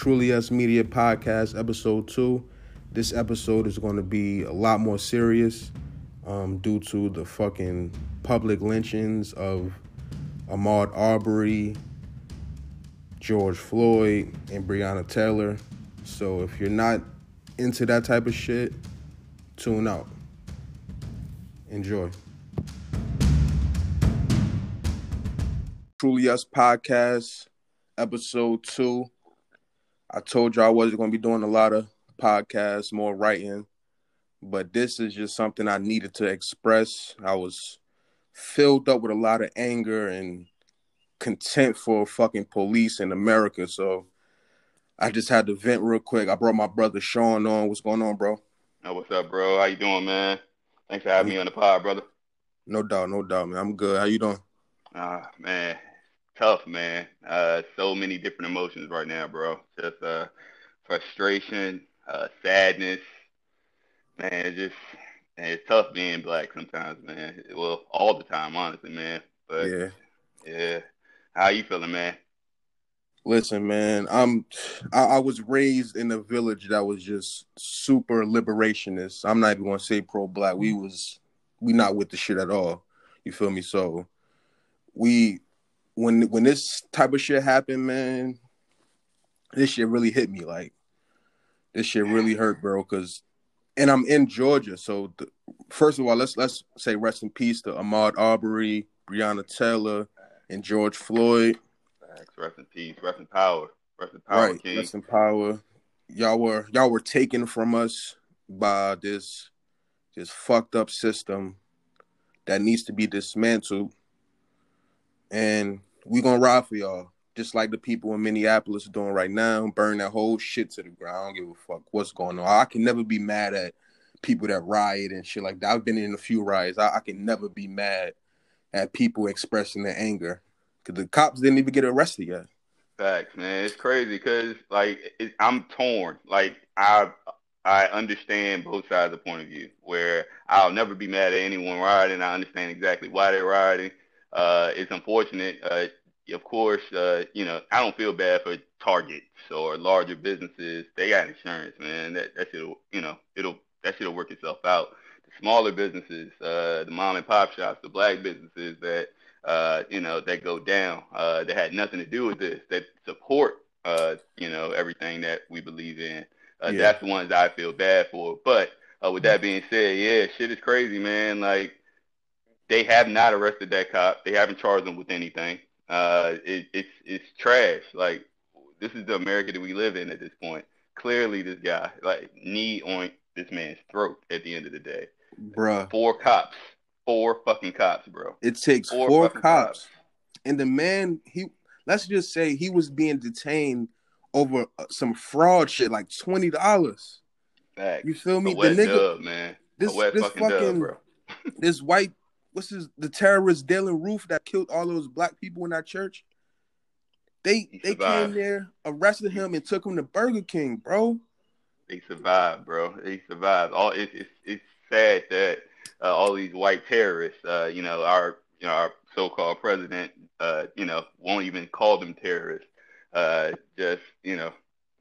Truly Us Media Podcast, episode two. This episode is going to be a lot more serious um, due to the fucking public lynchings of Ahmaud Arbery, George Floyd, and Breonna Taylor. So if you're not into that type of shit, tune out. Enjoy. Truly Us Podcast, episode two. I told you I wasn't going to be doing a lot of podcasts, more writing, but this is just something I needed to express. I was filled up with a lot of anger and contempt for fucking police in America. So I just had to vent real quick. I brought my brother Sean on. What's going on, bro? Oh, what's up, bro? How you doing, man? Thanks for having me on the pod, brother. No doubt, no doubt, man. I'm good. How you doing? Ah, man, tough, man. Uh, so many different emotions right now, bro. Just uh, frustration, uh, sadness. Man, it's just man, it's tough being black sometimes, man. Well, all the time, honestly, man. But yeah, yeah. How you feeling, man? Listen, man, I'm I, I, was raised in a village that was just super liberationist. I'm not even gonna say pro black. We was we not with the shit at all. You feel me? So we when when this type of shit happened, man, this shit really hit me. Like this shit really hurt, bro. Cause and I'm in Georgia, so the, first of all, let's let's say rest in peace to Ahmaud Arbery, Breonna Taylor, and George Floyd. Rest in peace. Rest in power. Rest in power, right. King. Rest in power. Y'all were y'all were taken from us by this this fucked up system that needs to be dismantled. And we gonna ride for y'all. Just like the people in Minneapolis are doing right now, burn that whole shit to the ground. I don't give a fuck what's going on. I can never be mad at people that riot and shit like that. I've been in a few riots. I, I can never be mad at people expressing their anger because the cops didn't even get arrested yet. Facts, man. It's crazy because like it, I'm torn. Like I I understand both sides of the point of view. Where I'll never be mad at anyone rioting. I understand exactly why they're rioting. Uh, it's unfortunate. Uh, of course, uh, you know I don't feel bad for Targets or larger businesses. They got insurance, man. That that should you know it'll that should work itself out. The smaller businesses, uh, the mom and pop shops, the black businesses that uh, you know, that go down uh, that had nothing to do with this, that support, uh, you know, everything that we believe in. Uh, yeah. That's the ones I feel bad for. But uh, with that being said, yeah, shit is crazy, man. Like, they have not arrested that cop. They haven't charged him with anything. Uh, it, it's it's trash. Like, this is the America that we live in at this point. Clearly, this guy, like, knee on this man's throat at the end of the day. Bruh. Four cops four fucking cops, bro. It takes four, four cops. cops. And the man, he let's just say he was being detained over uh, some fraud shit, like twenty dollars. You feel me? the nigga, dub, man. This, this fucking, fucking dub, this white, what's his the terrorist Dylann Roof that killed all those black people in that church. They he they survived. came there, arrested him, and took him to Burger King, bro. He survived, bro. He survived. All it's it's, it's sad that uh, all these white terrorists. Uh, you know, our you know our so-called president, uh, you know, won't even call them terrorists. Uh, just you know,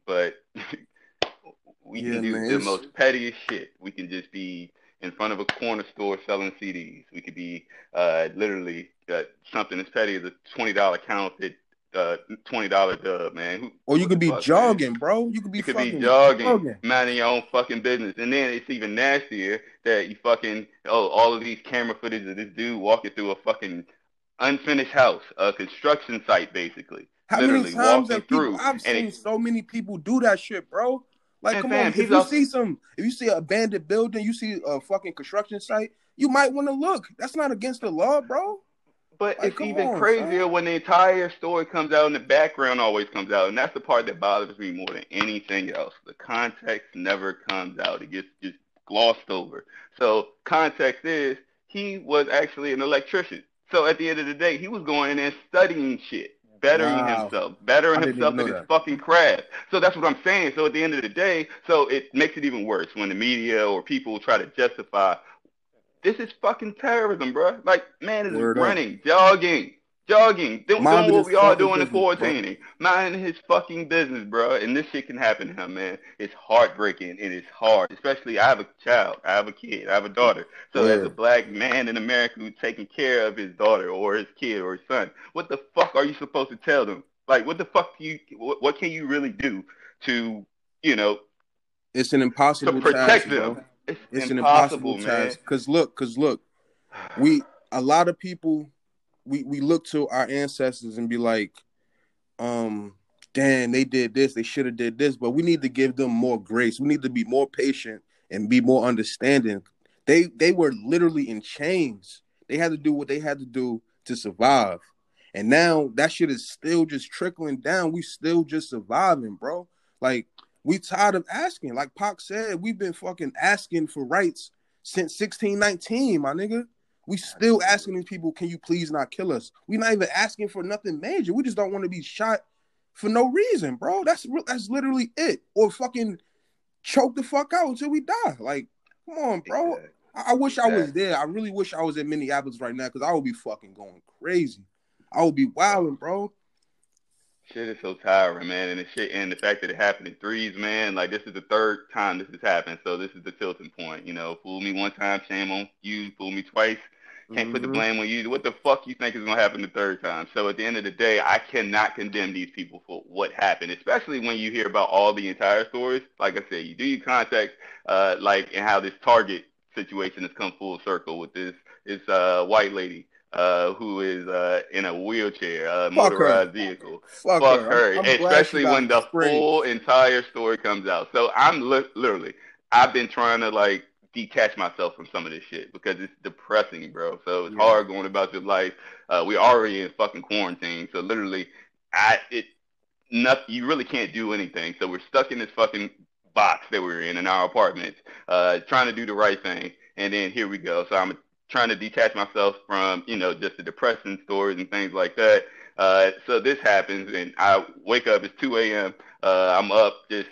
but we yeah, can do man. the most pettiest shit. We can just be in front of a corner store selling CDs. We could be uh, literally uh, something as petty as a twenty dollar counterfeit uh, twenty dollar dub, man. Who, or you could be jogging, man? bro. You could be you could be jogging, jogging, minding your own fucking business. And then it's even nastier that you fucking oh all of these camera footage of this dude walking through a fucking unfinished house, a construction site, basically. How many times have people? I've seen it, so many people do that shit, bro. Like, come on, if you also, see some, if you see an abandoned building, you see a fucking construction site, you might want to look. That's not against the law, bro. But like, it's even on, crazier son. when the entire story comes out and the background always comes out, and that's the part that bothers me more than anything else. The context never comes out; it gets just glossed over. So context is he was actually an electrician. So at the end of the day, he was going in and studying shit, bettering wow. himself, bettering himself in his fucking craft. So that's what I'm saying. So at the end of the day, so it makes it even worse when the media or people try to justify this is fucking terrorism, bro. Like, man is Word running, up. jogging, jogging, doing, Minding what we all doing in. 410, minding his fucking business, bro. And this shit can happen to him, man. It's heartbreaking and it's hard. Especially, I have a child, I have a kid, I have a daughter. So as a black man in America who's taking care of his daughter or his kid or his son, what the fuck are you supposed to tell them? Like, what the fuck do you? What, what can you really do to, you know, It's an impossible to protect task, them? bro. It's, It's an impossible, impossible man. task. Cause look, cause look, we a lot of people we we look to our ancestors and be like, um, damn, they did this, they should have did this, but we need to give them more grace. We need to be more patient and be more understanding. They they were literally in chains. They had to do what they had to do to survive. And now that shit is still just trickling down. We still just surviving, bro. Like we tired of asking. Like Pac said, we've been fucking asking for rights since 1619, my nigga. We still asking these people, can you please not kill us? we not even asking for nothing major. We just don't want to be shot for no reason, bro. That's that's literally it. Or fucking choke the fuck out until we die. Like, come on, bro. Exactly. I, I wish I was there. I really wish I was in Minneapolis right now because I would be fucking going crazy. I would be wilding, bro. Shit is so tiring, man, and the shit and the fact that it happened in threes, man. Like this is the third time this has happened, so this is the tilting point. You know, fool me one time, shame on you. Fool me twice, can't put the Mhm. blame on you. What the fuck you think is gonna happen the third time? So at the end of the day, I cannot condemn these people for what happened, especially when you hear about all the entire stories. Like I said, you do your context, uh, like and how this Target situation has come full circle with this this uh white lady uh who is uh in a wheelchair, uh Fuck her. motorized vehicle. Fuck, Fuck her. her, I'm- I'm especially when the sprayed. full entire story comes out. So I'm li- literally, I've been trying to like detach myself from some of this shit because it's depressing, bro. So it's Yeah. hard going about your life. Uh, we're already in fucking quarantine, so literally, I it nothing. You really can't do anything. So we're stuck in this fucking box that we're in in our apartment, uh, trying to do the right thing, and then here we go. So I'm trying to detach myself from you know just the depressing stories and things like that. Uh, so this happens, and I wake up. It's 2 a.m. Uh, I'm up, just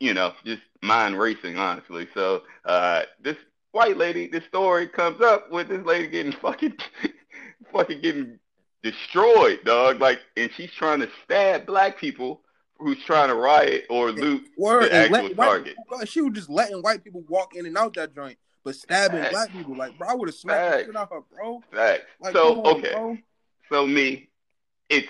you know, just mind racing, honestly. So uh, this white lady, this story comes up with this lady getting fucking, fucking getting destroyed, dog. Like, and she's trying to stab black people who's trying to riot or loot Word, the actual target. people- she was just letting white people walk in and out that joint, but stabbing Facts. black people. Like, bro, I would have smacked the Facts. shit out her, bro. Facts. Like, so on, okay. bro. So me, it's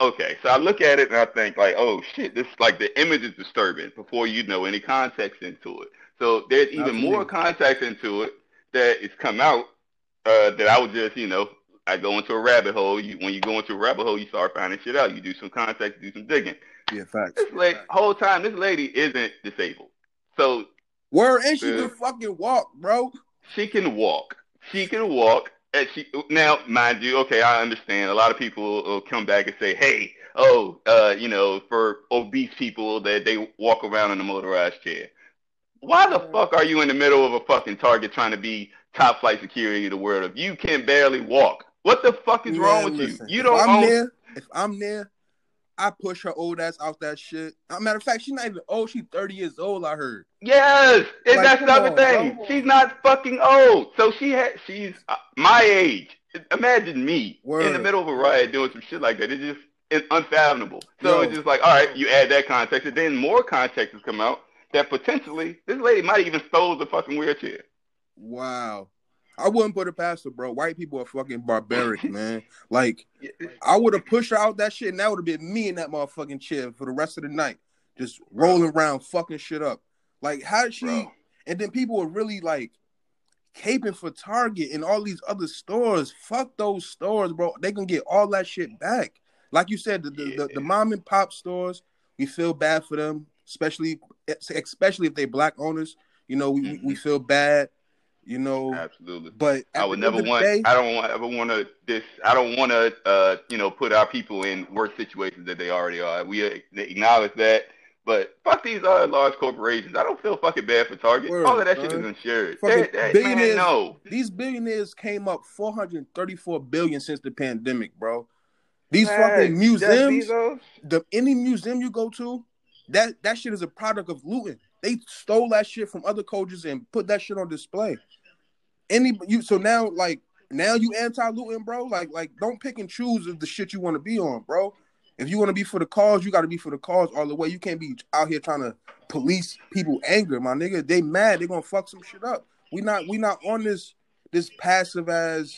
okay. So I look at it and I think like, oh shit, this like the image is disturbing before you know any context into it. So there's even for more context into it that is come out uh, that I would just you know I go into a rabbit hole. You when you go into a rabbit hole, you start finding shit out. You do some context, do some digging. Yeah, facts. This lady, whole time, this lady isn't disabled, so where is she can fucking walk, bro. she can walk. She can walk. She now, mind you, okay, I understand. A lot of people will come back and say, "Hey, oh, uh, you know, for obese people that they walk around in a motorized chair." Why the fuck are you in the middle of a fucking Target trying to be top flight security in the world if you can barely walk? What the fuck is wrong with listen, you? You if don't I'm own. there, if I'm there, I push her old ass out that shit. Uh, matter of fact, she's not even old. She's 30 years old. I heard. Yes, and Like, that's come the other on, thing. bro. She's not fucking old, so she had. She's uh, my age. Imagine me in the middle of a riot doing some shit like that. It's just it's unfathomable. So Yo. it's just like, all right, you add that context, and then more context has come out that potentially this lady might even stole the fucking wheelchair. Wow. I wouldn't put it past her, bro. White people are fucking barbaric, man. Like, I would have pushed her out that shit, and that would have been me in that motherfucking chair for the rest of the night, just rolling around, fucking shit up. Like, how did she? Bro. And then people were really like caping for Target and all these other stores. Fuck those stores, bro. They can get all that shit back. Like you said, the the, the, the mom and pop stores, we feel bad for them, especially especially if they black owners. You know, we, we- we mm-hmm. feel bad. You know, Absolutely. but I would never want. day- I don't want, ever want to this. I don't want to, uh, you know, put our people in worse situations that they already are. We uh, acknowledge that, but fuck these other large corporations. I don't feel fucking bad for Target. Word, All of that shit son. is insured. Fucking That, that, man, billionaires- no. These billionaires came up 434 billion since the pandemic, bro. These Facts. fucking museums, the any museum you go to, that that shit is a product of looting. They stole that shit from other cultures and put that shit on display. Any you so now like now you anti-looting, bro. Like, like don't pick and choose of the shit you want to be on, bro. If you want to be for the cause, you got to be for the cause all the way. You can't be out here trying to police people anger, my nigga. They mad, they gonna fuck some shit up. We not we not on this this passive as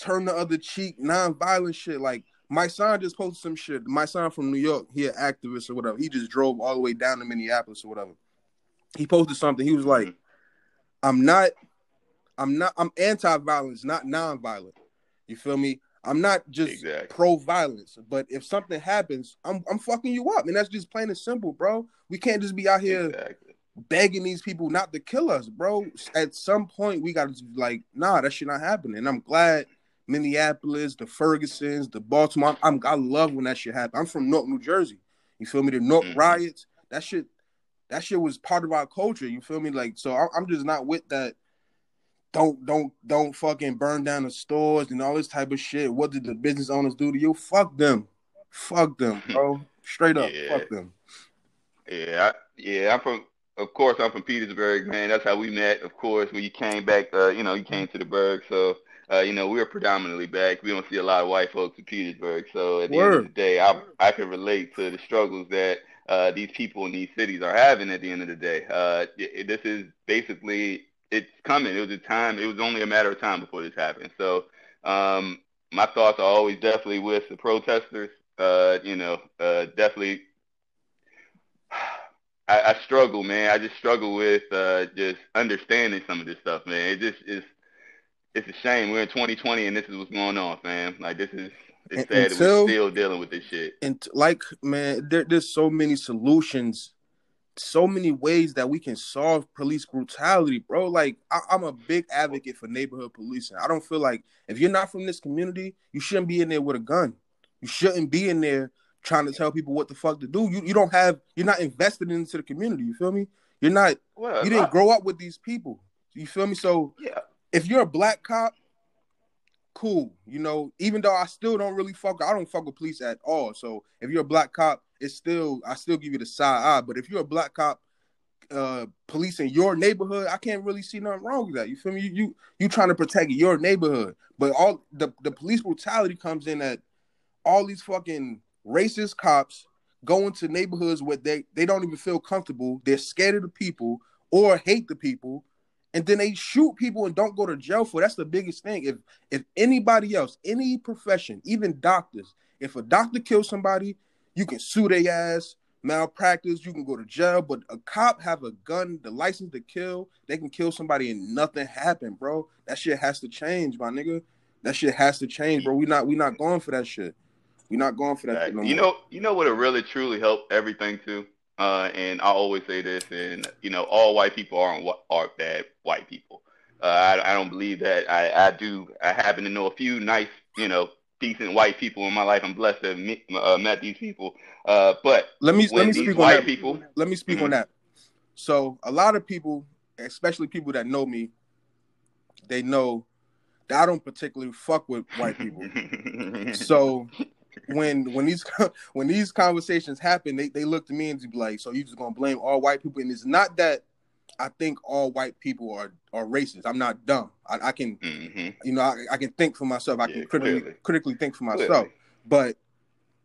turn the other cheek, non-violent shit. Like my son just posted some shit. My son from New York, he an activist or whatever. He just drove all the way down to Minneapolis or whatever. He posted something. He was like. "I'm not, I'm not, I'm anti-violence, not non-violent." You feel me? I'm not just exactly. pro-violence, but if something happens, I'm I'm fucking you up, and that's just plain and simple, bro. We can't just be out here exactly. begging these people not to kill us, bro. At some point, we got to like, nah, that should not happen. And I'm glad Minneapolis, the Fergusons, the Baltimore. I'm, I love when that shit happen. I'm from North New Jersey. You feel me? The North mm-hmm. riots. That shit. That shit was part of our culture. You feel me? Like, so I'm just not with that don't don't don't fucking burn down the stores and all this type of shit. What did the business owners do to you? Fuck them. Fuck them, bro. Straight up, yeah. fuck them. Yeah, I, yeah. I'm from. Of course, I'm from Petersburg, man. That's how we met. Of course, when you came back, uh, you know, you came to the burg. So, uh, you know, we are predominantly black. We don't see a lot of white folks in Petersburg. So, at the Word. end of the day, I I can relate to the struggles that uh, these people in these cities are having. At the end of the day, uh, this is basically it's coming. It was a time. It was only a matter of time before this happened. So um, my thoughts are always definitely with the protesters. Uh, you know, uh, definitely. I, I, struggle, man. I just struggle with uh, just understanding some of this stuff, man. It just is. It's a shame we're in 2020 and this is what's going on, man. Like this is. It's sad that we're still dealing with this shit. And like, man, there, there's so many solutions so many ways that we can solve police brutality, bro. Like I, am a big advocate for neighborhood policing. I don't feel like if you're not from this community, you shouldn't be in there with a gun. You shouldn't be in there trying to tell people what the fuck to do. You you don't have you're not invested into the community. You feel me? You're not. Well, you didn't I, grow up with these people. You feel me? So yeah. if you're a black cop, cool. You know, even though I still don't really fuck, I don't fuck with police at all. So if you're a black cop it's still I still give you the side eye. But if you're a black cop uh policing your neighborhood, I can't really see nothing wrong with that. You feel me? You you, you trying to protect your neighborhood. But all the, the police brutality comes in that all these fucking racist cops go into neighborhoods where they, they don't even feel comfortable, they're scared of the people or hate the people, and then they shoot people and don't go to jail for. That's the biggest thing. If if anybody else, any profession, even doctors, if a doctor kills somebody, you can sue their ass, malpractice, you can go to jail. But a cop have a gun, the license to kill, they can kill somebody and nothing happen, bro. That shit has to change, my nigga. That shit has to change, bro. We not we not going for that shit. We not going for that. No you know, you know what? It really truly helped everything too. Uh, and I always say this, and you know, all white people aren't are bad white people. Uh, I, I don't believe that. I, I do. I happen to know a few nice, you know, decent white people in my life. I'm blessed to have met, uh, met these people. Uh, but let me let me speak on that. People, let me speak mm-hmm. on that. So a lot of people, especially people that know me, they know that I don't particularly fuck with white people. so when when these when these conversations happen, they, they look to me and be like, "So you just gonna blame all white people?" And it's not that I think all white people are are racist. I'm not dumb. I, I can, mm-hmm. you know, I, I, can think for myself. I yeah, can critically clearly. critically think for myself. Clearly. But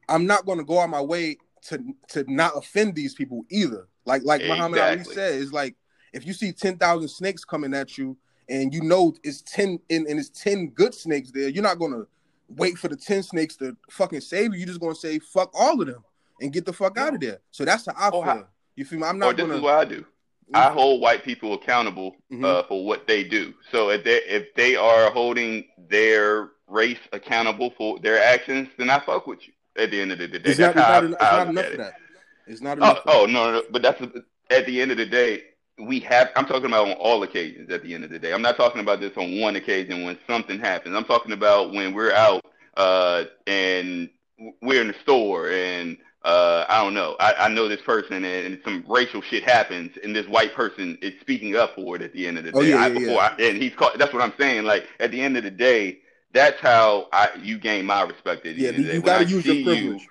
I'm not going to go out my way to to not offend these people either. Like like exactly. Muhammad Ali said, is like if you see ten thousand snakes coming at you and you know it's ten and, and it's ten good snakes there, you're not going to wait for the ten snakes to fucking save you. You're just going to say fuck all of them and get the fuck yeah. out of there. So that's how I oh, feel. you feel me? I'm not. Or this is what I do. I hold white people accountable mm-hmm. uh, for what they do. So if they if they are holding their race accountable for their actions, then I fuck with you. At the end of the day, it's that's not, how it's not, enough for that. It's not enough. Oh, oh no, no, but that's at the end of the day. We have. I'm talking about on all occasions. At the end of the day, I'm not talking about this on one occasion when something happens. I'm talking about when we're out uh, and we're in the store and uh, I don't know. I, I know this person, and, and, some racial shit happens, and this white person is speaking up for it at the end of the oh, day. Oh, yeah, I, before yeah. I, and he's called, that's what I'm saying. Like at the end of the day, that's how I you gain my respect. At the yeah, end you got to use your privilege.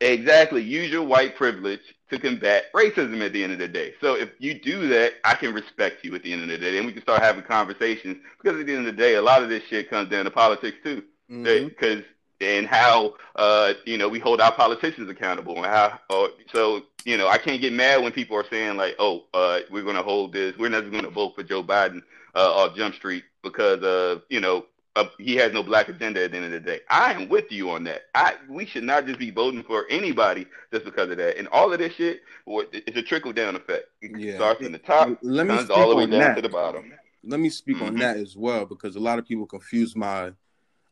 Exactly. Use your white privilege to combat racism at the end of the day. So if you do that, I can respect you at the end of the day, and we can start having conversations. Because at the end of the day, a lot of this shit comes down to politics too. Because mm-hmm. And how uh, you know we hold our politicians accountable, and how uh, so you know I can't get mad when people are saying like, oh, uh, we're going to hold this, we're never going to vote for Joe Biden uh, off Jump Street because of you know uh, he has no black agenda at the end of the day. I am with you on that. I we should not just be voting for anybody just because of that. And all of this shit, it's a trickle down effect. It yeah. starts in the top, Let me comes all the way down that. to the bottom. Let me speak mm-hmm. on that as well because a lot of people confuse my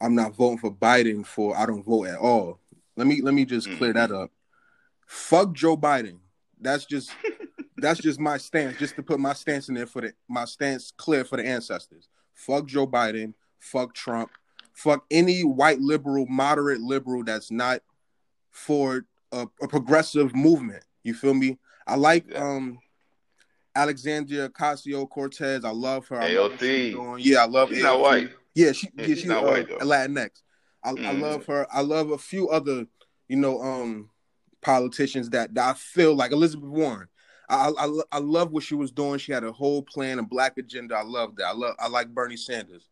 I'm not voting for Biden for I don't vote at all. Let me let me just mm-hmm. clear that up. Fuck Joe Biden. That's just that's just my stance. Just to put my stance in there for the my stance clear for the ancestors. Fuck Joe Biden fuck Trump, fuck any white liberal, moderate liberal that's not for a, a progressive movement. You feel me? I like um Alexandria Ocasio Cortez. I love her. I AOC. Love yeah, I love. She's AOC. not white. Yeah, she yeah, she's, she's not uh, white though. Latinx. I, mm. I love her. I love a few other, you know, um politicians that, that I feel like Elizabeth Warren. I, I I love what she was doing. She had a whole plan, a black agenda. I love that. I love I like Bernie Sanders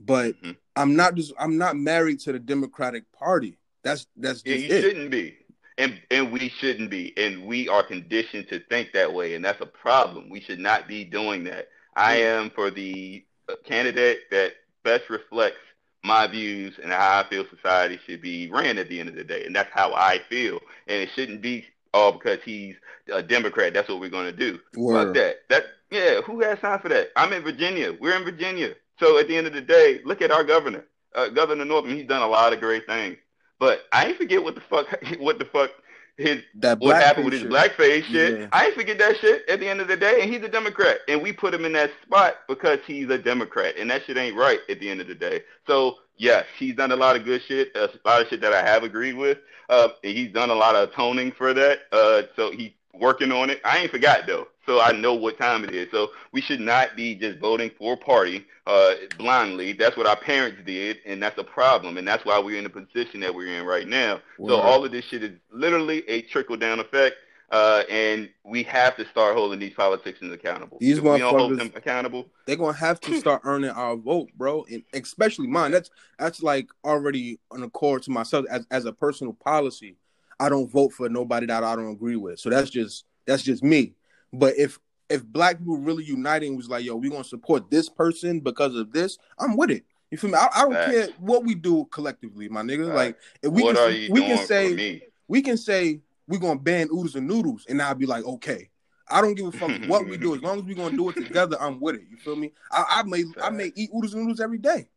but mm-hmm. I'm not just I'm not married to the Democratic Party. That's that's yeah, you it. shouldn't be. And and we shouldn't be. And we are conditioned to think that way, and that's a problem. We should not be doing that. I am for the uh, candidate that best reflects my views and how I feel society should be ran at the end of the day. And that's how I feel. And it shouldn't be all because he's a Democrat. That's what we're going to do. Word. Fuck that. That yeah. Who has time for that? I'm in Virginia. We're in Virginia. So at the end of the day, look at our governor, uh, Governor Northam. He's done a lot of great things. But I ain't forget what the fuck what the fuck his that what happened with his shit. blackface shit. Yeah. I ain't forget that shit at the end of the day. And he's a Democrat, and we put him in that spot because he's a Democrat, and that shit ain't right at the end of the day. So yes, he's done a lot of good shit, a lot of shit that I have agreed with. Uh, he's done a lot of atoning for that. Uh, so he's working on it. I ain't forgot though so I know what time it is. So we should not be just voting for a party uh, blindly. That's what our parents did, and that's a problem. And that's why we're in the position that we're in right now. Wow. So all of this shit is literally a trickle down effect. Uh, and we have to start holding these politicians accountable. These if we don't hold them accountable. They're gonna have to start earning our vote, bro, and especially mine. That's that's like already an accord to myself as as a personal policy. I don't vote for nobody that I don't agree with. So that's just that's just me. But if if black people really uniting was like, yo, we gonna support this person because of this, I'm with it. You feel me? I, I don't Facts. care what we do collectively, my nigga. Facts. Like if we what can, we can say we can say we're gonna ban oodles and noodles, and I'll be like, okay. I don't give a fuck what we do. As long as we're gonna do it together, I'm with it. You feel me? I, I may Facts. I may eat oodles and noodles every day.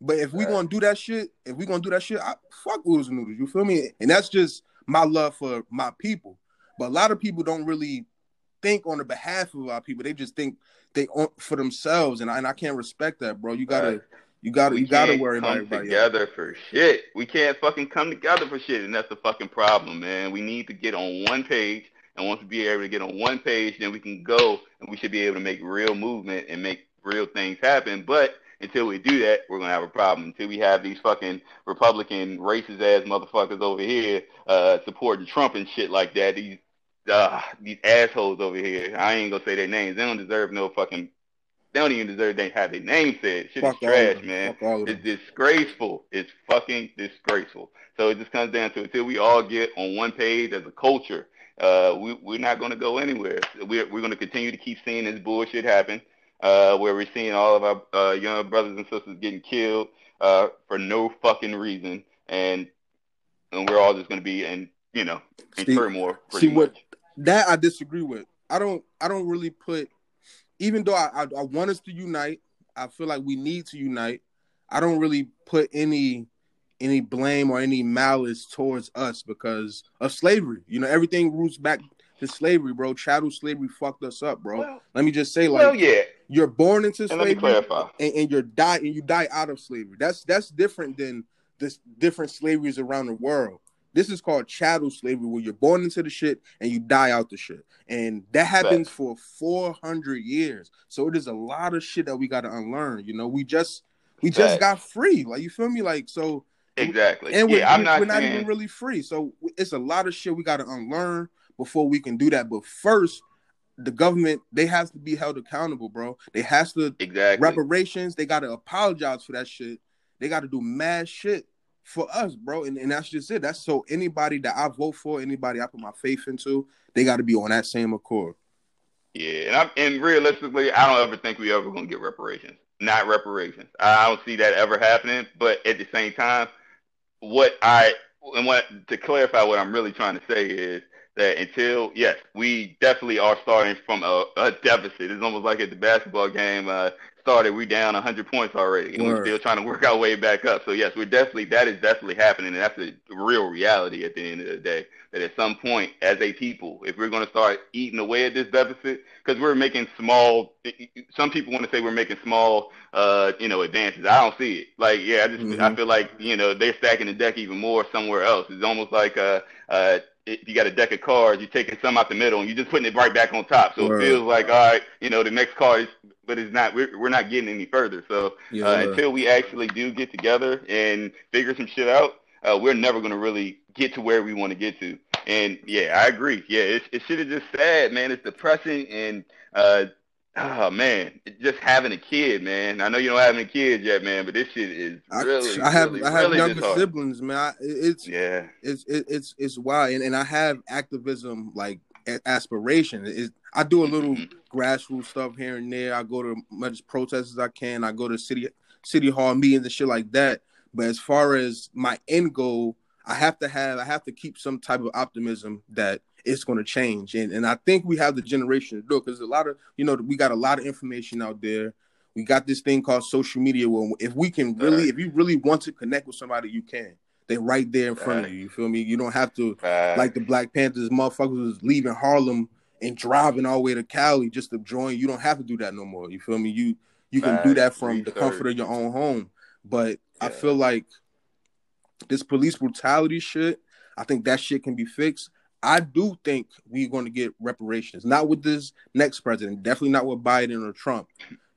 But if we gonna do that shit, if we gonna do that shit, I, fuck oodles and noodles. You feel me? And that's just my love for my people. But a lot of people don't really think on the behalf of our people. They just think they for themselves, and I, and I can't respect that, bro. You gotta. Right. You gotta, we you gotta worry about everybody. Together else. for shit. We can't fucking come together for shit, and that's the fucking problem, man. We need to get on one page, and once we be able to get on one page, then we can go, and we should be able to make real movement and make real things happen. But until we do that, we're gonna have a problem. Until we have these fucking Republican racist ass motherfuckers over here uh, supporting Trump and shit like that, these uh, these assholes over here. I ain't gonna say their names. They don't deserve no fucking. They don't even deserve they have their name said. Shit Fuck is trash, man. It's disgraceful. It's fucking disgraceful. So it just comes down to until we all get on one page as a culture, uh, we, we're not going to go anywhere. We're, we're going to continue to keep seeing this bullshit happen, uh, where we're seeing all of our uh, young brothers and sisters getting killed uh, for no fucking reason, and and we're all just going to be in you know in see, turmoil. See what that I disagree with. I don't I don't really put even though I, I, I want us to unite, I feel like we need to unite. I don't really put any any blame or any malice towards us because of slavery. You know, everything roots back to slavery, bro. Chattel slavery fucked us up, bro. Well, let me just say, like, well, yeah, you're born into slavery, and, and, you're die and you die out of slavery. That's that's different than this different slaveries around the world. This is called chattel slavery, where you're born into the shit and you die out the shit, and that happens for 400 years. So it is a lot of shit that we got to unlearn. You know, we just we just got free. Like you feel me? Like so. exactly. And we're, yeah, I'm we're not not saying, even really free. So it's a lot of shit we got to unlearn before we can do that. But first, the government they have to be held accountable, bro. They has to exactly. reparations. They got to apologize for that shit. They got to do mad shit for us, bro. And, and that's just it. That's so anybody that I vote for, anybody I put my faith into, they got to be on that same accord. Yeah, and, I'm, and realistically, I don't ever think we ever gonna get reparations. Not reparations. I don't see that ever happening. But at the same time, what I and what to clarify what I'm really trying to say is that until yes, we definitely are starting from a, a deficit. It's almost like at the basketball game uh, started, we down 100 points already, and Word. we're still trying to work our way back up. So yes, we're definitely that is definitely happening, and that's a real reality at the end of the day. That at some point, as a people, if we're going to start eating away at this deficit, because we're making small, some people want to say we're making small, uh, you know, advances. I don't see it. Like, yeah, I just Mhm. I feel like you know they're stacking the deck even more somewhere else. It's almost like uh, uh, if you got a deck of cards, you're taking some out the middle and you're just putting it right back on top. So Word. it feels like, all right, you know, the next card is, but it's not. We're, we're not getting any further. So Yeah, uh, until we actually do get together and figure some shit out, uh, we're never gonna really get to where we want to get to. And yeah, I agree. Yeah, it's it should have just sad, man. It's depressing and uh, oh man, just having a kid, man. I know you don't have any kids yet, man, but this shit is I, really, I have really, I have really younger siblings, man. I, it's Yeah, it's it, it's it's wild, and, and I have activism like aspiration. I do a little Mhm. grassroots stuff here and there. I go to much protests as I can. I go to city city hall meetings and shit like that. But as far as my end goal, I have to have I have to keep some type of optimism that it's going to change, and and I think we have the generation to do it because a lot of you know we got a lot of information out there. We got this thing called social media. Where if we can really, Right. if you really want to connect with somebody, you can. They're right there in front of you. You feel me? You don't have to Facts. like the Black Panthers motherfuckers was leaving Harlem and driving all the way to Cali just to join. You don't have to do that no more. You feel me? You you can do that from the comfort of your own home. But I feel like this police brutality shit, I think that shit can be fixed. I do think we're going to get reparations. Not with this next president, definitely not with Biden or Trump.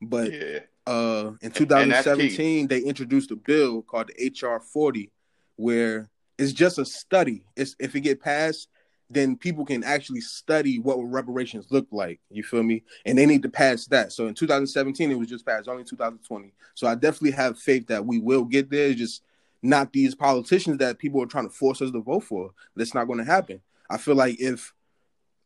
But yeah, uh in And that's key. 2017 they introduced a bill called the HR 40 where it's just a study. It's if it get passed, then people can actually study what reparations look like. You feel me? And they need to pass that. So in 2017 it was just passed, only 2020. So I definitely have faith that we will get there. It's just not these politicians that people are trying to force us to vote for. That's not going to happen. I feel like if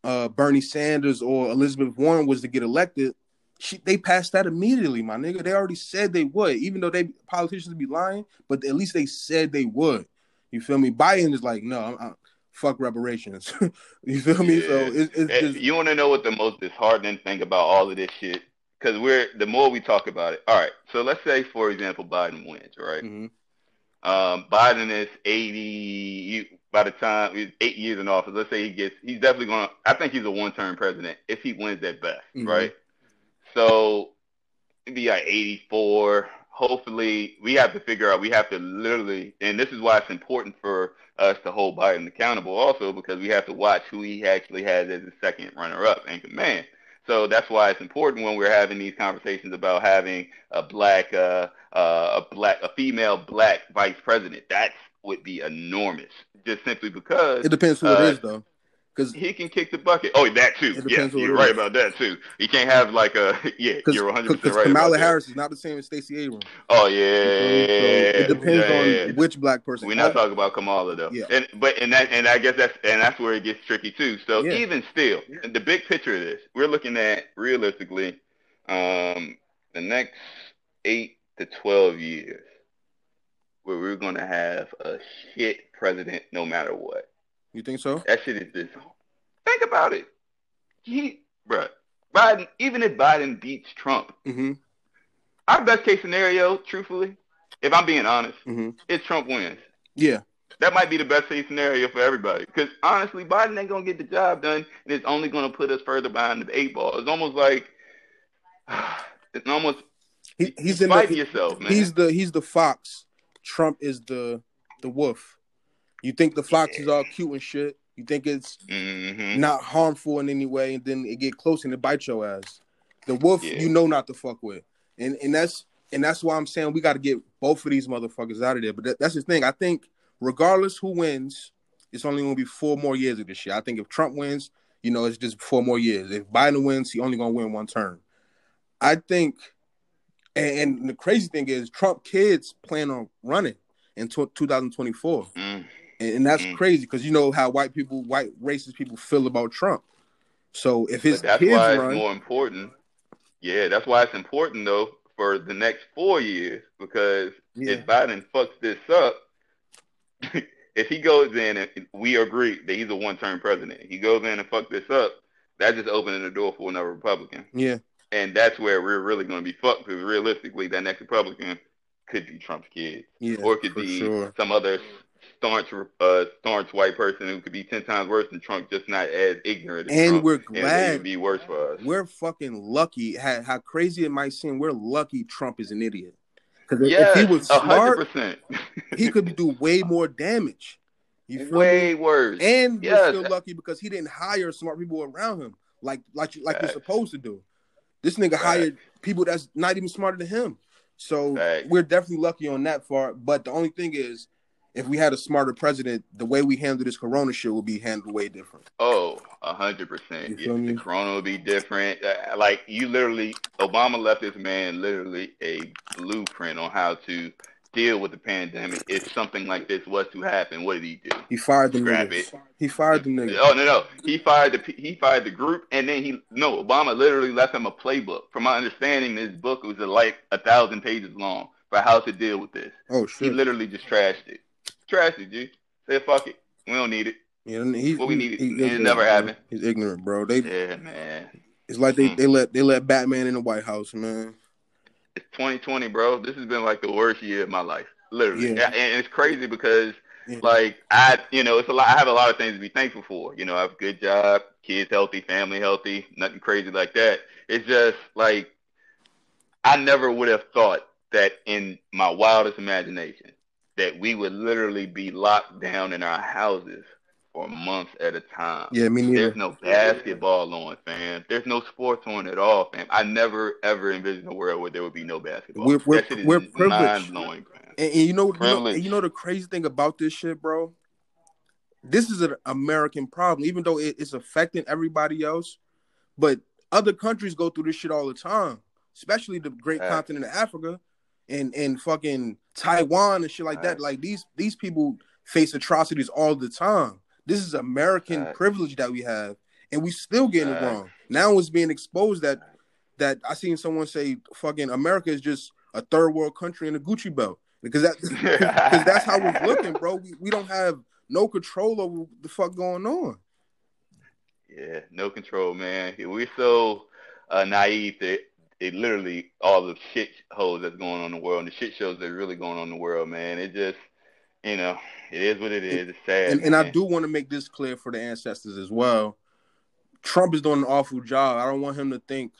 uh, Bernie Sanders or Elizabeth Warren was to get elected, she, they passed that immediately, my nigga. They already said they would, even though they politicians be lying, but at least they said they would. You feel me? Biden is like, no, I'm, I'm, fuck reparations. you feel me? So Yeah. it, it's Eh, just you want to know what the most disheartening thing about all of this shit? Because we're the more we talk about it. All right, so let's say for example Biden wins, right? Mhm. Um, Biden is 80 you- by the time he's eight years in office. Let's say he gets, he's definitely going to, I think he's a one term president if he wins at best, Mhm. right? So it'd be like 84. Hopefully, we have to figure out, we have to literally, and this is why it's important for us to hold Biden accountable also because we have to watch who he actually has as his second runner up in command. So that's why it's important when we're having these conversations about having a black, uh, uh, a black, a female black vice president. That would be enormous, just simply because it depends who Uh, it is though, because he can kick the bucket. Oh, that too. It Yeah, you're right is. about that too. He can't have like a yeah. You're 100 percent right Kamala. Harris is not the same as Stacey Abrams. Oh yeah. So it depends yeah. on which black person. We're not talking about Kamala though. Yeah. And but and that and I guess that's and that's where it gets tricky too. So Yeah. even still, the big picture of this, we're looking at realistically, um, the next eight to twelve years, where we're gonna have a shit president no matter what. You think so? That shit is just. Think about it. He, bruh, Biden. Even if Biden beats Trump, Mm-hmm. our best case scenario, truthfully, if I'm being honest, Mm-hmm. is Trump wins. Yeah. That might be the best case scenario for everybody. Because honestly, Biden ain't gonna get the job done, and it's only gonna put us further behind the eight ball. It's almost like it's almost He, he's in fighting the, yourself, man. he's the he's the fox. Trump is the the wolf. You think the fox is all cute and shit. You think it's hmm not harmful in any way, and then it get close and it bite your ass. The wolf, Yeah. you know not to fuck with, and and that's and that's why I'm saying we got to get both of these motherfuckers out of there. But that, that's the thing. I think regardless who wins, it's only going to be four more years of this shit. I think if Trump wins, you know, it's just four more years. If Biden wins, he only going to win one term. I think, and, and, the crazy thing is, Trump kids plan on running in t- 2024, mm. and, and, that's mm. crazy because you know how white people, white racist people feel about Trump. So if his but that's kids why run, it's more important. Yeah, that's why it's important though for the next four years because yeah. if Biden fucks this up, if he goes in and we agree that he's a one-term president, he goes in and fuck this up, that's just opening the door for another Republican. Yeah. And that's where we're really going to be fucked because realistically, that next Republican could be Trump's kid, yeah, or it could be sure. some other staunch, uh, staunch white person who could be ten times worse than Trump, just not as ignorant. As and Trump, we're glad it would be worse for us. We're fucking lucky. How, how crazy it might seem, we're lucky Trump is an idiot. Because yes, if he was smart, 100%. he could do way more damage. You way me? worse. And yes. we're still lucky because he didn't hire smart people around him, like like like you're supposed to do. This nigga hired people that's not even smarter than him. So we're definitely lucky on that part. But the only thing is, if we had a smarter president, the way we handle this corona shit would be handled way different. Oh, a hundred percent. The corona would be different. Uh, like you literally, Obama left this man literally a blueprint on how to deal with the pandemic if something like this was to happen. What did he do? He fired the niggas. It. He fired the niggas. Oh no no, he fired the he fired the group, and then he no Obama literally left him a playbook. From my understanding, this book was like a thousand pages long for how to deal with this. Oh shit! He literally just trashed it. Trashed it, G. Said fuck it. We don't need it. Yeah, he, what we need he, it never happened. He's ignorant, bro. They yeah, man. It's like they, mm. they let they let Batman in the White House, man. It's 2020, bro. This has been like the worst year of my life, literally. Yeah. And it's crazy because, yeah. like, I, you know, it's a lot. I have a lot of things to be thankful for. You know, I have a good job, kids healthy, family healthy, nothing crazy like that. It's just like I never would have thought that in my wildest imagination that we would literally be locked down in our houses for months at a time. Yeah, me neither. There's no basketball on, fam. There's no sports on at all, fam. I never ever envisioned a world where there would be no basketball. We're we're, we're privileged. And, and, you know, you know, you know the crazy thing about this shit, bro. This is an American problem, even though it, it's affecting everybody else. But other countries go through this shit all the time, especially the great right. continent of Africa and and fucking Taiwan and shit like right. that. Like these these people face atrocities all the time. This is American right. privilege that we have, and we still getting right. it wrong. Now it's being exposed that that I seen someone say, "Fucking America is just a third world country in a Gucci belt," because that because that's how we're looking, bro. We, we don't have no control over the fuck going on. Yeah, no control, man. We're so uh, naive that it literally all the shit holes that's going on in the world and the shit shows that are really going on in the world, man. It just you know, it is what it is. It's sad. And, and I do want to make this clear for the ancestors as well. Trump is doing an awful job. I don't want him to think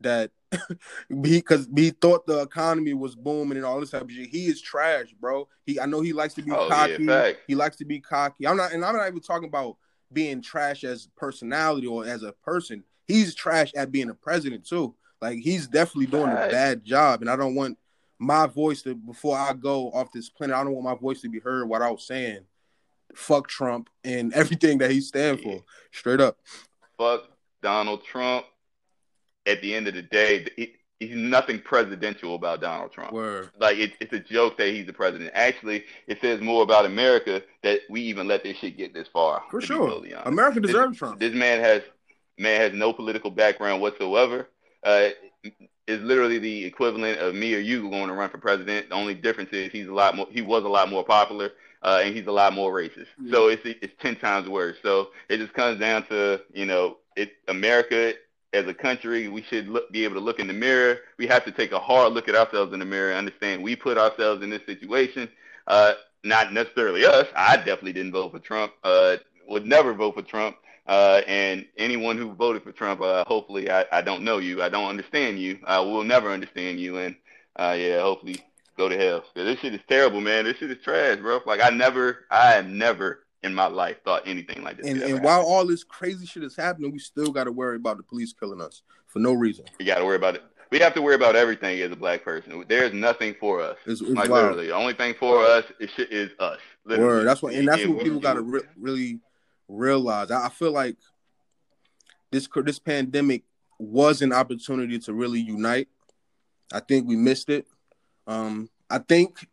that because he, he, thought the economy was booming and all this type of shit. He is trash, bro. He I know he likes to be oh, cocky. Yeah, he likes to be cocky. I'm not, and I'm not even talking about being trash as personality or as a person. He's trash at being a president too. Like he's definitely doing a bad job, and I don't want my voice to before I go off this planet. I don't want my voice to be heard without saying fuck Trump and everything that he stands for. Straight up. Fuck Donald Trump. At the end of the day, it, he's nothing presidential about Donald Trump. Word. Like it, it's a joke that he's the president. Actually, it says more about America that we even let this shit get this far. For sure, totally America deserves this, Trump. This man has man has no political background whatsoever. Uh, is literally the equivalent of me or you going to run for president. The only difference is he's a lot more. He was a lot more popular, uh, and he's a lot more racist. Yeah. So it's it's ten times worse. So it just comes down to you know, it America as a country, we should look, be able to look in the mirror. We have to take a hard look at ourselves in the mirror and understand we put ourselves in this situation. Uh, not necessarily us. I definitely didn't vote for Trump. Uh, would never vote for Trump. Uh, and anyone who voted for Trump, uh, hopefully, I, I don't know you. I don't understand you. I will never understand you. And uh, yeah, hopefully, go to hell. This shit is terrible, man. This shit is trash, bro. Like I never, I have never in my life thought anything like this. And, and while all this crazy shit is happening, we still got to worry about the police killing us for no reason. We got to worry about it. we have to worry about everything as a black person. There's nothing for us. It's, it's Like wild. literally, the only thing for us is is us. Literally. Word. That's what, and that's what people got to re- really realize. I, I feel like this this pandemic was an opportunity to really unite. I think we missed it. Um, I think,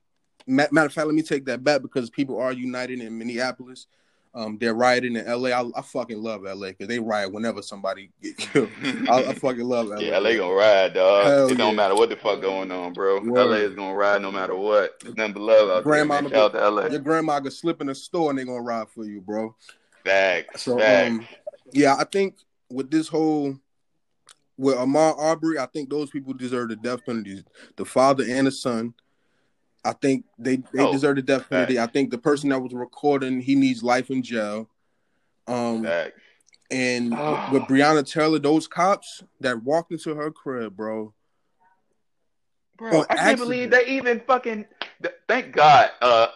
matter of fact, let me take that back because people are united in Minneapolis. Um, they're rioting in LA. I, I fucking love LA because they riot whenever somebody get killed. I, I fucking love LA. Yeah, LA gonna ride, dog. Hell it don't matter what the fuck going on, bro. Word. LA is gonna ride no matter what. There's nothing but love out Grandmama there. Shout out to LA. Your grandma could slip in a store and they gonna ride for you, bro. Facts. So Facts. um, yeah, I think with this whole with Ahmaud Arbery, I think those people deserve the death penalty. The father and the son. I think they, they Oh, deserve the death penalty. I think the person that was recording, he needs life in jail. Um Facts. and Oh. with Breonna Taylor, those cops that walked into her crib, bro. Bro, on I can't accident. believe they even fucking. Thank God. Uh,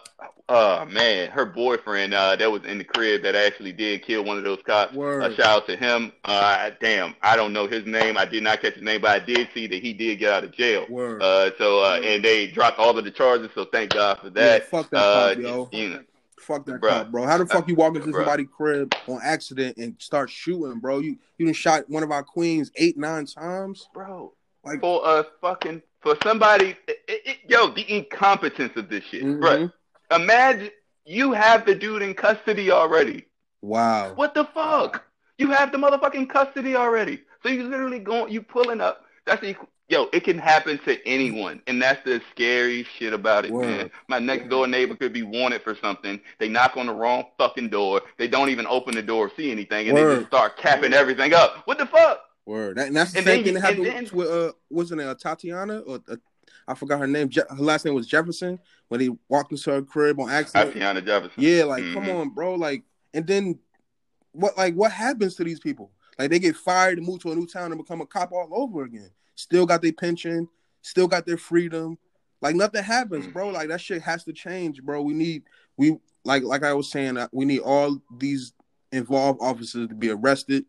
uh, man, her boyfriend uh, that was in the crib that actually did kill one of those cops. Word. Uh, shout out to him. Uh, damn, I don't know his name. I did not catch his name, but I did see that he did get out of jail. Word. Uh, so uh, and they dropped all of the charges. So thank God for yeah, that. fuck that uh, cop, yo. you know, Fuck that Bruh. cop, bro. How the fuck you walk into somebody's crib on accident and start shooting, bro? You you done shot one of our queens eight, nine times. bro, Like for a fucking for somebody, it, it, yo, the incompetence of this shit, bro. Imagine you have the dude in custody already. Wow. What the fuck? You have the motherfucking custody already. So you literally going, you pulling up. That's the, yo. It can happen to anyone, and that's the scary shit about it, Word. man. My next door neighbor could be wanted for something. They knock on the wrong fucking door. They don't even open the door see anything, and they just start capping everything up. What the fuck? Word. That, and that's the And same then thing that happened then- with uh, her name, uh, Tatiana or uh, I forgot her name. Je- her last name was Jefferson. When he walked into her crib on accident. Tatiana Jefferson. Yeah, like come Mhm. on, bro. Like, and then what? Like, what happens to these people? Like, they get fired and move to a new town and become a cop all over again. Still got their pension. Still got their freedom. Like nothing happens, Mm. bro. Like that shit has to change, bro. We need we like like I was saying, uh, we need all these involved officers to be arrested.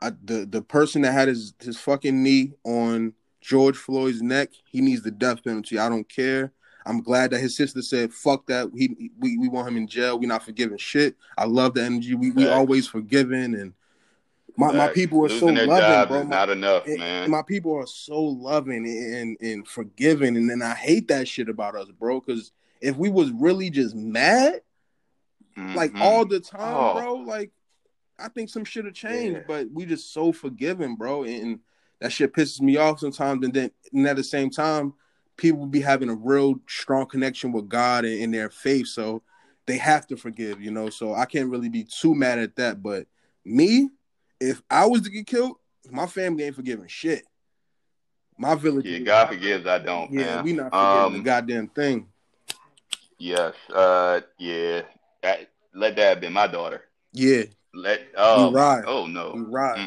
I, the the person that had his his fucking knee on George Floyd's neck, he needs the death penalty. I don't care. I'm glad that his sister said, "Fuck that." He we, we want him in jail. We're not forgiving shit. I love the energy. We we always forgiving, and my my people are so Losing their loving, bro. My, not enough, and- man. my people are so loving and and forgiving, and then I hate that shit about us, bro. Because if we was really just mad, like Mhm. all the time, Oh. bro, like I think some shit have changed. Yeah. But we just so forgiving, bro, and that shit pisses me off sometimes. And then and at the same time, people be having a real strong connection with God and in their faith, so they have to forgive, you know. So I can't really be too mad at that. But me, if I was to get killed, my family ain't forgiving shit. My village, Yeah, God forgives. I don't, yeah, man. we not forgiving the Um, goddamn thing. Yes. Uh. Yeah. That, let that have been my daughter. Yeah, Let. Oh. Oh no. right.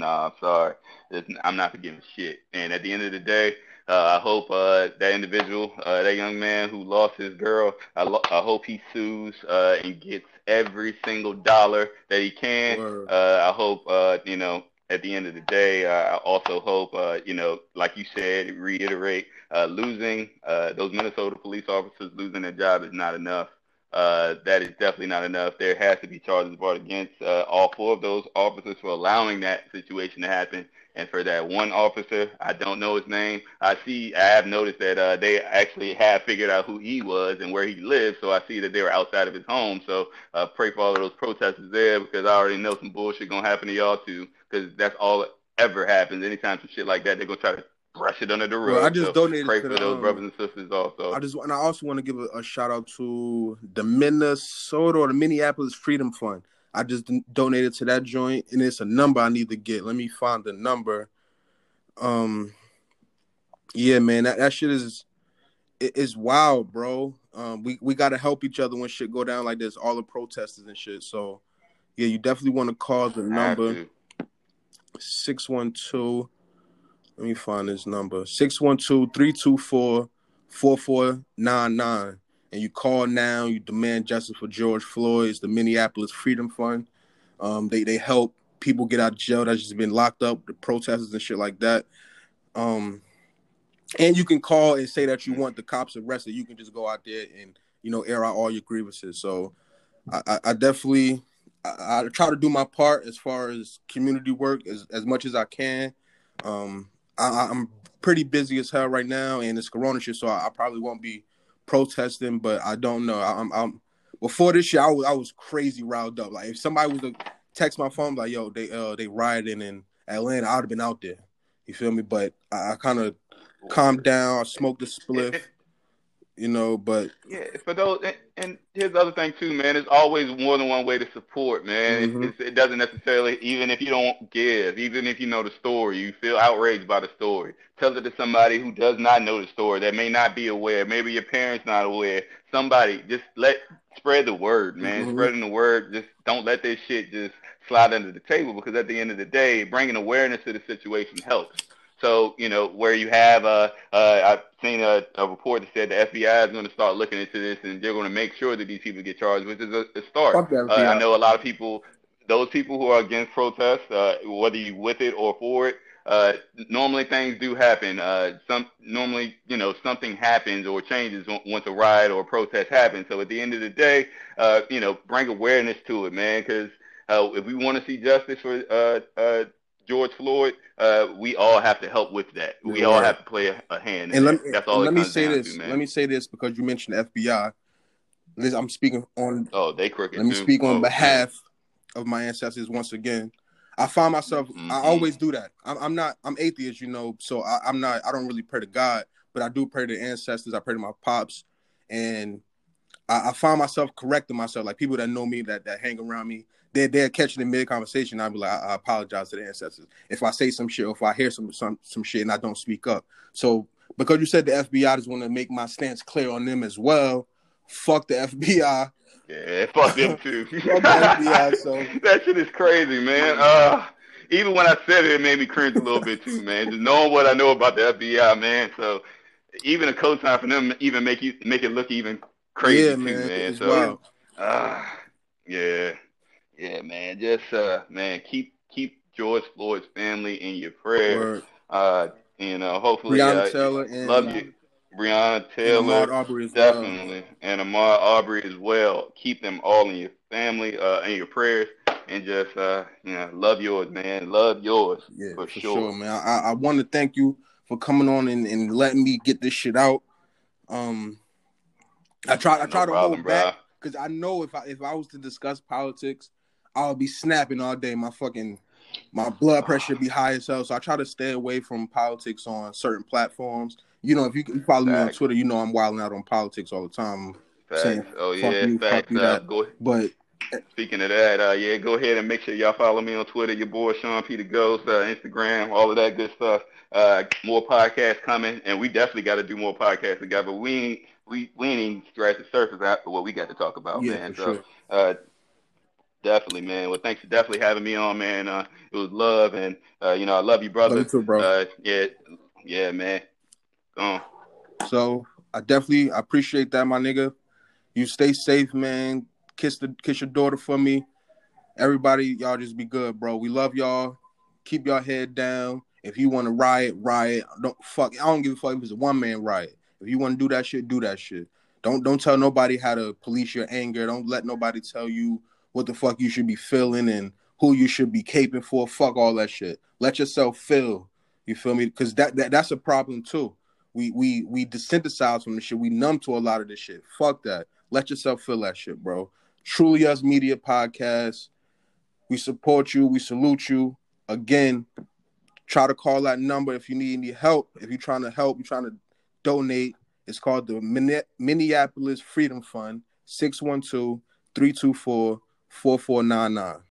Nah, I'm sorry. It's- I'm not forgiving shit. And at the end of the day, uh, I hope uh, that individual, uh, that young man who lost his girl, I, lo- I hope he sues uh, and gets every single dollar that he can. Uh, I hope, uh, you know, at the end of the day, uh, I also hope, uh, you know, like you said, reiterate, uh, losing uh, those Minnesota police officers losing their job is not enough. Uh, that is definitely not enough. There has to be charges brought against uh, all four of those officers for allowing that situation to happen. And for that one officer, I don't know his name. I see, I have noticed that uh, they actually have figured out who he was and where he lived. So I see that they were outside of his home. So uh, pray for all of those protesters there because I already know some bullshit gonna happen to y'all too. Because that's all that ever happens. Anytime some shit like that, they're gonna try to brush it under the rug. Well, I just so donated pray to for the, those um, brothers and sisters also. I just and I also want to give a, a shout out to the Minnesota or the Minneapolis Freedom Fund. I just donated to that joint, and it's a number I need to get. Let me find the number. Um, yeah, man, that, that shit is it, it's wild, bro. Um, we we gotta help each other when shit go down like this. All the protesters and shit. So, yeah, you definitely want to call the number to. six one two. Let me find this number 612 324 4499. And you call now, you demand justice for George Floyd. It's the Minneapolis Freedom Fund. Um, they, they help people get out of jail that's just been locked up, the protesters and shit like that. Um, and you can call and say that you want the cops arrested. You can just go out there and you know air out all your grievances. So I, I definitely I, I, try to do my part as far as community work as, as much as I can. Um, I, am pretty busy as hell right now, and it's Corona shit, so I, I, probably won't be protesting. But I don't know. I'm, I'm before this year, I was I was crazy riled up. Like if somebody was to text my phone like, "Yo, they uh they rioting in Atlanta," I'd have been out there. You feel me? But I, I kind of calmed down. I smoked a spliff you know. But yeah, for those, and, here's the other thing too, man. There's always more than one way to support, man. Mm-hmm. it doesn't necessarily, even if you don't give, even if you know the story, you feel outraged by the story. Tell it to somebody who does not know the story, that may not be aware. Maybe your parents not aware. Somebody, just let spread the word, man. Mm-hmm. Spreading the word. Just don't let this shit just slide under the table because at the end of the day, bringing awareness to the situation helps. So, you know, where you have, uh, uh, I've seen a, a report that said the FBI is going to start looking into this and they're going to make sure that these people get charged, which is a, a start. Uh, I know a lot of people, those people who are against protests, uh, whether you with it or for it, uh, normally things do happen. Uh, some normally, you know, something happens or changes once a riot or a protest happens. So at the end of the day, uh, you know, bring awareness to it, man, because uh, if we want to see justice for uh, uh, George Floyd, uh, we all have to help with that. We all have to play a, a hand. And let me, That's all let me say this. To, let me say this because you mentioned FBI. I'm speaking on. Oh, they crooked. Let me too. speak on oh, behalf of my ancestors once again. I find myself. Mm-hmm. I always do that. I'm, I'm, not. I'm atheist, you know. So I, I'm not. I don't really pray to God, but I do pray to ancestors. I pray to my pops, and I, I find myself correcting myself. Like people that know me, that that hang around me, they're they're catching in mid conversation. I'll be like, I, I, apologize to the ancestors if I say some shit or if I hear some some some shit and I don't speak up. So because you said the FBI just want to make my stance clear on them as well, fuck the FBI. Yeah, fuck them too. fuck the FBI. So that shit is crazy, man. Uh, even when I said it, it made me cringe a little bit too, man. Just knowing what I know about the FBI, man. So even a co-sign for them even make you make it look even crazy yeah, too, man. man. So, uh, yeah. Yeah, man. Just uh, man, keep keep George Floyd's family in your prayers. Uh, you know, hopefully, Breonna uh, Taylor and love you, Breonna Taylor, and Arbery definitely, well. and Ahmaud Arbery as well. Keep them all in your family, uh, in your prayers, and just uh, you know, love yours, man. Love yours, yeah, for, for sure. sure. man. I, I want to thank you for coming on and, and letting me get this shit out. Um, I try, I try no to problem, hold back because I know if I if I was to discuss politics I'll be snapping all day. My fucking my blood pressure be high as hell. So I try to stay away from politics on certain platforms. You know, if you, you follow me on Twitter, you know I'm wilding out on politics all the time. Saying, oh yeah, you, facts. Uh, go, but speaking of that, uh, yeah, go ahead and make sure y'all follow me on Twitter. Your boy Sean Peter Ghost, uh, Instagram, all of that good stuff. Uh, more podcasts coming, and we definitely got to do more podcasts together. We ain't, we we ain't even scratched the surface after what we got to talk about, yeah, man. So, sure. Definitely, man. Well, thanks for definitely having me on, man. Uh, it was love, and uh, you know, I love you, brother. Love you too, bro. Uh, yeah, yeah, man. Go So I definitely appreciate that, my nigga. You stay safe, man. Kiss the kiss your daughter for me. Everybody, y'all just be good, bro. We love y'all. Keep your head down. If you want to riot, riot. Don't fuck. I don't give a fuck if it's a one man riot. If you want to do that shit, do that shit. Don't don't tell nobody how to police your anger. Don't let nobody tell you what the fuck you should be feeling and who you should be caping for. Fuck all that shit. Let yourself feel. You feel me? Because that, that that's a problem too. We we we desynthesize from the shit. We numb to a lot of this shit. Fuck that. Let yourself feel that shit, bro. Truly Us Media Podcast. We support you. We salute you. Again, try to call that number if you need any help. If you're trying to help, you're trying to donate. It's called the Minneapolis Freedom Fund, 612 324 4499.